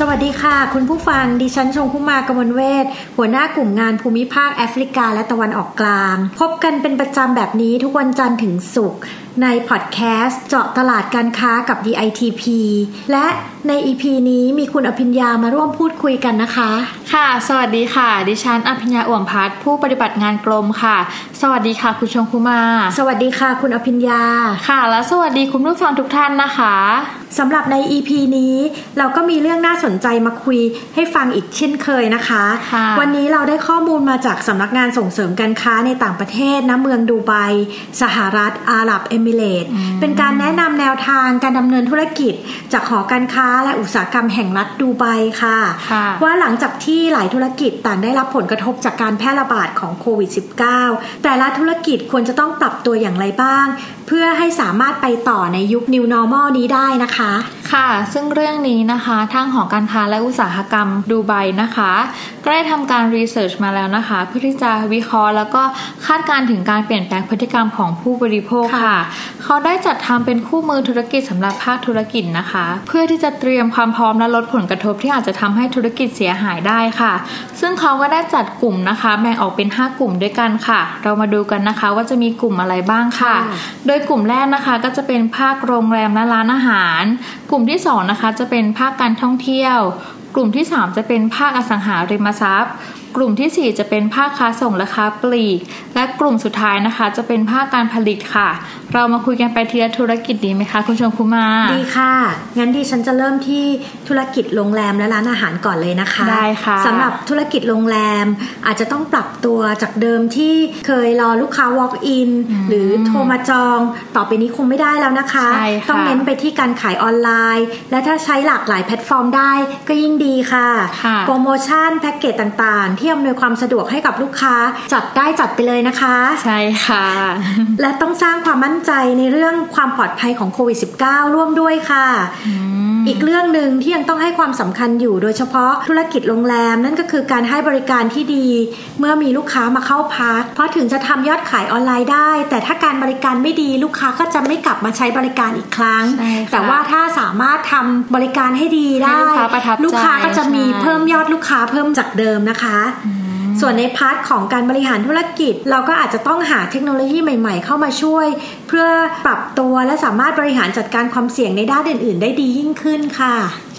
สวัสดีค่ะ คุณผู้ฟังดิฉันชงคุมากมลเวศหัวหน้ากลุ่มงานภูมิภาคแอฟริกาและตะวันออกกลาง พบกันเป็นประจำแบบนี้ทุกวันจันทร์ถึงศุกร์ในพอดแคสต์เจาะตลาดการค้ากับ DITP และใน EP นี้มีคุณอภิญญามาร่วมพูดคุยกันนะคะ ค่ะ สวัสดีค่ะ ดิฉันอภิญญาอ่วมพัฒผู้ปฏิบัติงานกรมค่ะ สวัสดีค่ะ คุณชงคุมา สวัสดีค่ะ คุณอภิญญา ค่ะ และสวัสดีคุณผู้ฟังทุกท่านนะคะสำหรับใน EP นี้เราก็มีเรื่องน่าสนใจมาคุยให้ฟังอีกเช่นเคยนะคะะวันนี้เราได้ข้อมูลมาจากสำนักงานส่งเสริมการค้าในต่างประเทศนะเมืองดูไบ สหรัฐ อาหรับเอมิเรต เป็นการแนะนำแนวทางการดำเนินธุรกิจ จากหอการค้าและอุตสาหกรรมแห่งรัฐดูไบค่ะว่าหลังจากที่หลายธุรกิจต่างได้รับผลกระทบจากการแพร่ระบาดของโควิด -19 แต่ละธุรกิจควรจะต้องปรับตัวอย่างไรบ้าง เพื่อให้สามารถไปต่อในยุค New Normal นี้ได้นะคะ ค่ะ ซึ่งเรื่องนี้นะคะทางหอการค้าและอุตสาหกรรมดูไบนะคะก็ได้ทำการรีเสิร์ชมาแล้วนะคะ เพื่อที่จะวิเคราะห์แล้วก็คาดการถึงการเปลี่ยนแปลงพฤติกรรมของผู้บริโภคค่ะ เขาได้จัดทำเป็นคู่มือธุรกิจสำหรับภาคธุรกิจนะคะ เพื่อที่จะเตรียมความพร้อมและลดผลกระทบที่อาจจะทำให้ธุรกิจเสียหายได้ค่ะ ซึ่งเขาก็ได้จัดกลุ่มนะคะ แบ่งออกเป็น 5 กลุ่มด้วยกันค่ะ เรามาดูกันนะคะว่าจะมีกลุ่มอะไรบ้างค่ะ โดยกลุ่มแรกนะคะก็จะเป็นภาคโรงแรมและร้านอาหารกลุ่มที่2นะคะจะเป็นภาคการท่องเที่ยว กลุ่มที่ 3 จะเป็นภาคอสังหาริมทรัพย์ กลุ่มที่ 4 จะเป็นภาคค้าส่งและค้าปลีก และกลุ่มสุดท้ายนะคะ จะเป็นภาคการผลิตค่ะ เรามาคุยกันไปทีละธุรกิจดีไหมคะ คุณชมคุมา ดีค่ะ งั้นดิฉันจะเริ่มที่ธุรกิจโรงแรมและร้านอาหารก่อนเลยนะคะ ได้ค่ะสำหรับธุรกิจโรงแรมอาจจะต้องปรับตัวจากเดิมที่เคยรอลูกค้า walk in หรือโทรมาจองต่อไปนี้คงไม่ได้แล้วนะคะ ต้องเน้นไปที่การขายออนไลน์ และถ้าใช้หลากหลายแพลตฟอร์มได้ก็ยิ่งดีค่ะโปรโมชั่นแพ็กเกจต่างๆ ที่อำนวยความสะดวกให้กับลูกค้า จัดได้จัดไปเลยนะคะ ใช่ค่ะ และต้องสร้างความมั่นใจในเรื่องความปลอดภัยของโควิด -19 ร่วมด้วยค่ะอีกเรื่องหนึ่งที่ยังต้องให้ความสำคัญอยู่โดยเฉพาะธุรกิจโรงแรม นั่นก็คือการให้บริการที่ดี เมื่อมีลูกค้ามาเข้าพัก เพราะถึงจะทำยอดขายออนไลน์ได้ แต่ถ้าการบริการไม่ดีลูกค้าก็จะไม่กลับมาใช้บริการอีกครั้ง แต่ว่าถ้าสามารถทำบริการให้ดีได้ ลูกค้าก็จะมีเพิ่มยอดลูกค้าเพิ่มจากเดิมนะคะ ส่วนใน part ของการบริหารธุรกิจ เราก็อาจจะต้องหาเทคโนโลยีใหม่ ๆ เข้ามาช่วย เพื่อปรับตัวและสามารถบริหารจัดการความเสี่ยงในด้านอื่น ๆ ได้ดียิ่งขึ้นค่ะ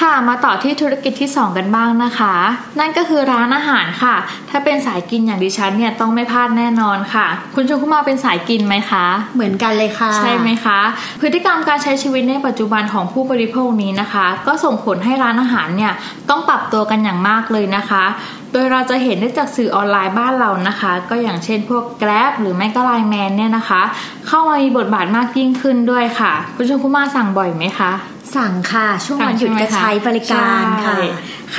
ค่ะมาต่อที่ธุรกิจที่ 2 กันบ้างนะคะ นั่นก็คือร้านอาหารค่ะ ถ้าเป็นสายกินอย่างดิฉันเนี่ยต้องไม่พลาดแน่นอนค่ะ คุณชมคุมาเป็นสายกินไหมคะ เหมือนกันเลยค่ะ ใช่ไหมคะ พฤติกรรมการใช้ชีวิตในปัจจุบันของผู้บริโภคนี้นะคะ ก็ส่งผลให้ร้านอาหารเนี่ยต้องปรับตัวกันอย่างมากเลยนะคะ โดยเราจะเห็นได้จากสื่อออนไลน์บ้านเรานะคะ ก็อย่างเช่นพวก Grab หรือไม่ก็ไลน์แมนเนี่ยนะคะ เข้ามามีบทบาทมากยิ่งขึ้นด้วยค่ะ คุณชมพู่มาสั่งบ่อยไหมคะ สั่งค่ะ ช่วงวันหยุดก็ใช้บริการค่ะ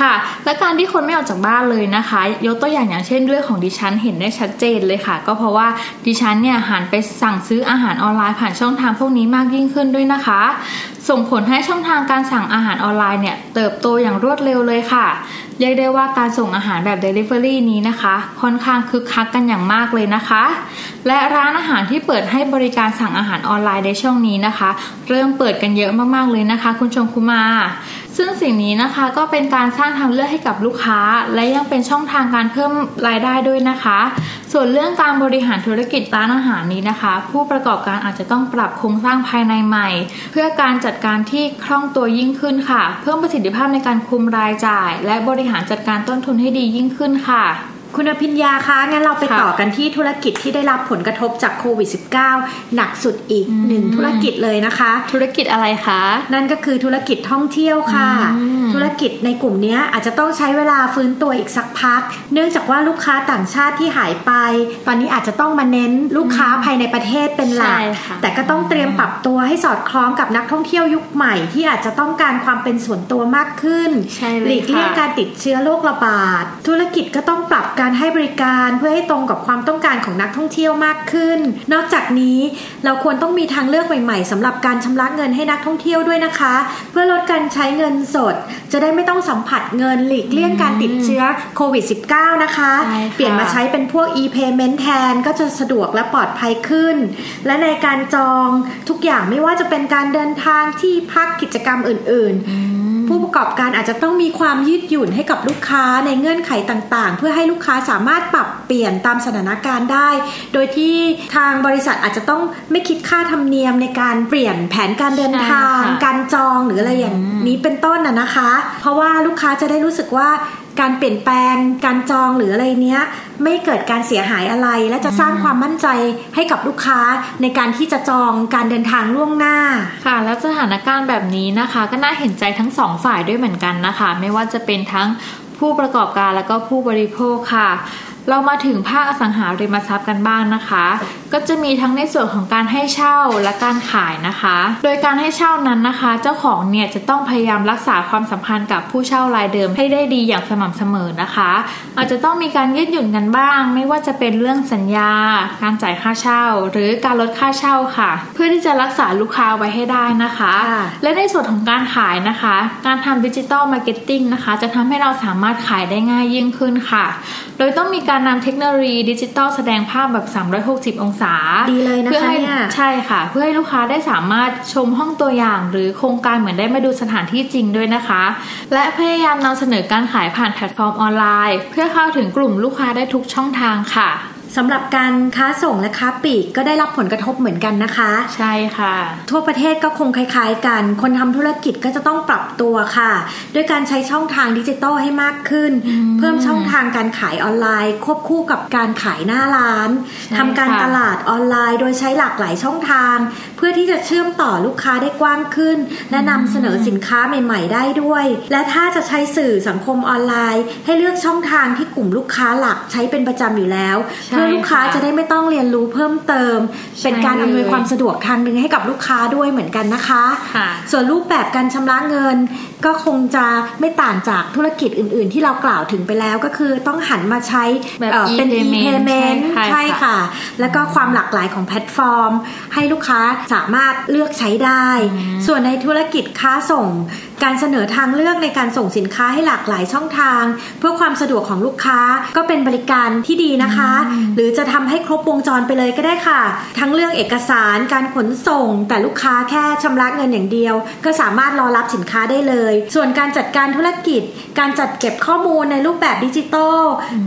ค่ะ และการที่คนไม่ออกจากบ้านเลยนะคะ ยกตัวอย่างอย่างเช่นเรื่องของดิฉันเห็นได้ชัดเจนเลยค่ะ ก็เพราะว่าดิฉันเนี่ยหันไปสั่งซื้ออาหารออนไลน์ผ่านช่องทางพวกนี้มากยิ่งขึ้นด้วยนะคะ ส่งผลให้ช่องทางการสั่งอาหารออนไลน์เนี่ยเติบโตอย่างรวดเร็วเลยค่ะเรียกได้ว่าการส่งอาหารแบบ Delivery นี้นะคะ ค่อนข้างคึกคักกันอย่างมากเลยนะคะ และร้านอาหารที่เปิดให้บริการสั่งอาหารออนไลน์ในช่วงนี้นะคะ เริ่มเปิดกันเยอะมากๆเลยนะคะ คุณชมคุมา ซึ่งสิ่งนี้นะคะก็เป็นการสร้างทางเลือกให้กับลูกค้า และยังเป็นช่องทางการเพิ่มรายได้ด้วยนะคะ ส่วนเรื่องการบริหารธุรกิจร้านอาหารนี้นะคะ ผู้ประกอบการอาจจะต้องปรับโครงสร้างภายในใหม่ เพื่อการจัดการที่คล่องตัวยิ่งขึ้นค่ะ เพิ่มประสิทธิภาพในการคุมรายจ่าย และบริหารจัดการต้นทุนให้ดียิ่งขึ้นค่ะ คุณอภิญญาคะงั้นเราไปต่อกันที่ธุรกิจที่ได้รับผลกระทบจากโควิด -19 หนักสุดอีกหนึ่งธุรกิจเลยนะคะ ธุรกิจอะไรคะ นั่นก็คือธุรกิจท่องเที่ยวค่ะ ธุรกิจในกลุ่มนี้อาจจะต้องใช้เวลาฟื้นตัวอีกสักพัก เนื่องจากว่าลูกค้าต่างชาติที่หายไป ตอนนี้อาจจะต้องมาเน้นลูกค้าภายในประเทศเป็นหลักแต่ก็ต้องเตรียมปรับตัวให้สอดคล้องกับนักท่องเที่ยวยุคใหม่ที่อาจจะต้องการความเป็นส่วนตัวมากขึ้นหลีกเลี่ยงการติดเชื้อโรคระบาด ธุรกิจก็ต้องปรับกการให้บริการเพื่อให้ตรงกับความต้องการของนักท่องเที่ยวมากขึ้น นอกจากนี้เราควรต้องมีทางเลือกใหม่ๆสำหรับการชำระเงินให้นักท่องเที่ยวด้วยนะคะ เพื่อลดการใช้เงินสด จะได้ไม่ต้องสัมผัสเงินหลีกเลี่ยงการติดเชื้อโควิด -19 นะคะใช่ค่ะเปลี่ยนมาใช้เป็นพวก e-payment แทนก็จะสะดวกและปลอดภัยขึ้น และในการจองทุกอย่างไม่ว่าจะเป็นการเดินทางที่พักกิจกรรมอื่น ๆ ผู้ประกอบการอาจจะต้องมีความยืดหยุ่นให้กับลูกค้าในเงื่อนไขต่างๆ เพื่อให้ลูกค้าสามารถปรับเปลี่ยนตามสถานการณ์ได้ โดยที่ทางบริษัทอาจจะต้องไม่คิดค่าธรรมเนียมในการเปลี่ยนแผนการเดินทางใช่ค่ะการจองหรืออะไรอย่างนี้เป็นต้นน่ะนะคะ เพราะว่าลูกค้าจะได้รู้สึกว่า การเปลี่ยนแปลง การจองหรืออะไรเนี้ย ไม่เกิดการเสียหายอะไร และจะสร้างความมั่นใจให้กับลูกค้าในการที่จะจองการเดินทางล่วงหน้าค่ะ แล้วสถานการณ์แบบนี้นะคะ ก็น่าเห็นใจทั้งสองฝ่ายด้วยเหมือนกันนะคะ ไม่ว่าจะเป็นทั้งผู้ประกอบการแล้วก็ผู้บริโภคค่ะ เรามาถึงภาคอสังหาริมทรัพย์กันบ้างนะคะ ก็จะมีทั้งในส่วนของการให้เช่าและการขายนะคะ โดยการให้เช่านั้นนะคะ เจ้าของเนี่ยจะต้องพยายามรักษาความสัมพันธ์กับผู้เช่ารายเดิมให้ได้ดีอย่างสม่ำเสมอนะคะ อาจจะต้องมีการยืดหยุ่นกันบ้าง ไม่ว่าจะเป็นเรื่องสัญญา การจ่ายค่าเช่า หรือการลดค่าเช่าค่ะ เพื่อที่จะรักษาลูกค้าไว้ให้ได้นะคะค่ะและในส่วนของการขายนะคะ การทำ digital marketing นะคะ จะทำให้เราสามารถขายได้ง่ายยิ่งขึ้นค่ะ โดยต้องมีการนำเทคโนโลยีดิจิตอลแสดงภาพแบบ 360 องศา ดีเลยนะคะเพื่อให้เนี่ยใช่ค่ะ เพื่อให้ลูกค้าได้สามารถชมห้องตัวอย่าง หรือโครงการเหมือนได้มาดูสถานที่จริงด้วยนะคะ และพยายามนำเสนอการขายผ่านแพลตฟอร์มออนไลน์ เพื่อเข้าถึงกลุ่มลูกค้าได้ทุกช่องทางค่ะ สำหรับการค้าส่งและค้าปลีกก็ได้รับผลกระทบเหมือนกันนะคะ ใช่ค่ะ ทั่วประเทศก็คงคล้าย ๆ กัน คนทำธุรกิจก็จะต้องปรับตัวค่ะ ด้วยการใช้ช่องทางดิจิทัลให้มากขึ้น เพิ่มช่องทางการขายออนไลน์ ควบคู่กับการขายหน้าร้านใช่ทำการค่ะตลาดออนไลน์ โดยใช้หลากหลายช่องทาง เพื่อที่จะเชื่อมต่อลูกค้าได้กว้างขึ้น และนำเสนอสินค้าใหม่ ๆ ได้ด้วย และถ้าจะใช้สื่อสังคมออนไลน์ ให้เลือกช่องทางที่กลุ่มลูกค้าหลักใช้เป็นประจำอยู่แล้วใช่เพื่อลูกค้าค่ะจะได้ไม่ต้องเรียนรู้เพิ่มเติม เป็นการอำนวยความสะดวกทางหนึ่งให้กับลูกค้าด้วยเหมือนกันนะคะค่ะส่วนรูปแบบการชำระเงิน ก็คงจะไม่ต่างจากธุรกิจอื่น ๆ ที่เรากล่าวถึงไปแล้วก็คือต้องหันมาใช้แบบเอ่อเป็น e-payment e-payment ใช่ใช่ค่ะค่ะ แล้วก็ความหลากหลายของแพลตฟอร์ม ให้ลูกค้าสามารถเลือกใช้ได้ ส่วนในธุรกิจค้าส่ง การเสนอทางเลือกในการส่งสินค้าให้หลากหลายช่องทาง เพื่อความสะดวกของลูกค้าก็เป็นบริการที่ดีนะคะ หรือจะทำให้ครบวงจรไปเลยก็ได้ค่ะ ทั้งเรื่องเอกสารการขนส่ง แต่ลูกค้าแค่ชำระเงินอย่างเดียว ก็สามารถรอรับสินค้าได้เลยส่วนการจัดการธุรกิจ การจัดเก็บข้อมูลในรูปแบบดิจิตอล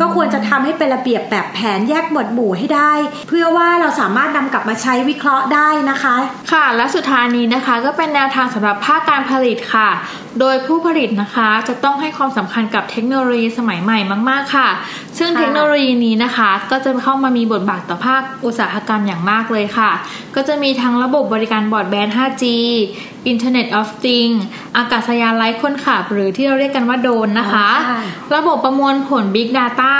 ก็ควรจะทำให้เป็นระเบียบแบบแผนแยกหมวดหมู่ให้ได้ เพื่อว่าเราสามารถนำกลับมาใช้วิเคราะห์ได้นะคะ ค่ะและสุดท้ายนี้นะคะก็เป็นแนวทางสำหรับภาคการผลิตค่ะ โดยผู้ผลิตนะคะจะต้องให้ความสำคัญกับเทคโนโลยีสมัยใหม่มาก ๆ ค่ะ ซึ่งค่ะเทคโนโลยีนี้นะคะ ก็จะเข้ามามีบทบาทต่อภาคอุตสาหกรรมอย่างมากเลยค่ะ ก็จะมีทั้งระบบบริการบอร์ดแบนด์ 5G Internet of Things อากาศยานไร้คนขับ หรือที่เราเรียกกันว่าโดรนนะคะอ๋อค่ะระบบประมวลผล Big Data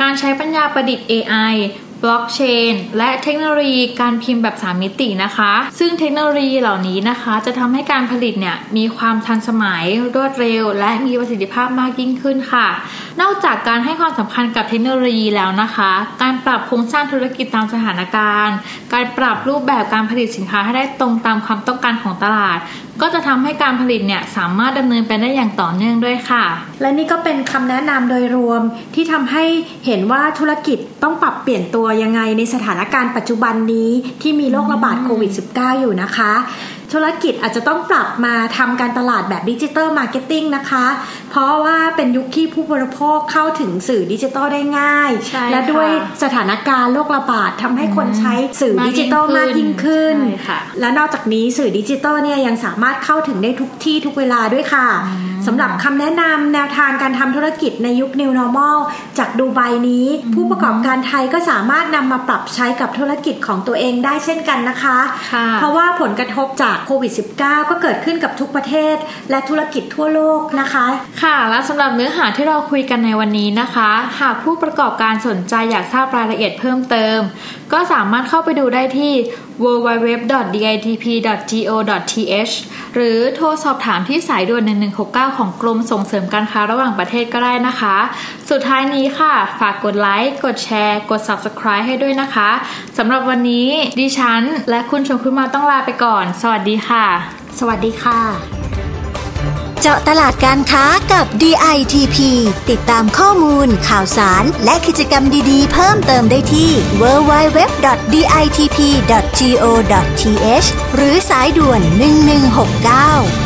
การใช้ปัญญาประดิษฐ์ AI บล็อกเชนและเทคโนโลยีการพิมพ์แบบ 3 มิตินะคะ ซึ่งเทคโนโลยีเหล่านี้นะคะ จะทำให้การผลิตเนี่ยมีความทันสมัยรวดเร็ว และมีประสิทธิภาพมากยิ่งขึ้นค่ะ นอกจากการให้ความสำคัญกับเทคโนโลยีแล้วนะคะ การปรับโครงสร้างธุรกิจตามสถานการณ์ การปรับรูปแบบการผลิตสินค้าให้ได้ตรงตามความต้องการของตลาดก็จะทำให้การผลิตเนี่ยสามารถดำเนินไปได้อย่างต่อเนื่องด้วยค่ะ และนี่ก็เป็นคำแนะนำโดยรวมที่ทำให้เห็นว่าธุรกิจต้องปรับเปลี่ยนตัวยังไงในสถานการณ์ปัจจุบันนี้ที่มีโรคระบาดโควิด -19 อยู่นะคะ ธุรกิจอาจจะต้องปรับมาทำการตลาดแบบดิจิ t a ลมาร์เก็ตติ้งนะคะ เพราะว่าเป็นยุคที่ผู้บริโภคเข้าถึงสื่อดิจิ t a ลได้ง่ายใช่และด้วยค่ะสถานการณ์โรคระบาดทำให้คนใช้สื่อดิจิ t a ลมากยิ่งขึ้นใช่ค่ะและนอกจากนี้สื่อดิจิทัลเนี่ยยังสามารถเข้าถึงได้ทุกที่ทุกเวลาด้วยค่ะ สำหรับคำแนะนำแนวทางการทำธุรกิจในยุค New Normal จากดูไบนี้ ผู้ประกอบการไทยก็สามารถนำมาปรับใช้กับธุรกิจของตัวเองได้เช่นกันนะคะค่ะเพราะว่าผลกระทบจากโควิด -19 ก็เกิดขึ้นกับทุกประเทศ และธุรกิจทั่วโลกนะคะ ค่ะและสำหรับเนื้อหาที่เราคุยกันในวันนี้นะคะ หากผู้ประกอบการสนใจอยากทราบรายละเอียดเพิ่มเติม ก็สามารถเข้าไปดูได้ที่ www.ditp.go.th หรือโทรสอบถามที่สายด่วน1169ของกรมส่งเสริมการค้าระหว่างประเทศก็ได้นะคะ สุดท้ายนี้ค่ะ ฝากกดไลค์ กดแชร์ กด subscribe ให้ด้วยนะคะสำหรับวันนี้ดิฉัน และคุณชมพู่มาต้องลาไปก่อน สวัสดีค่ะ สวัสดีค่ะ เจาะตลาดการค้ากับ DITP ติดตามข้อมูล ข่าวสาร และกิจกรรมดีๆ เพิ่มเติมได้ที่ www.ditp.go.th หรือสายด่วน 1169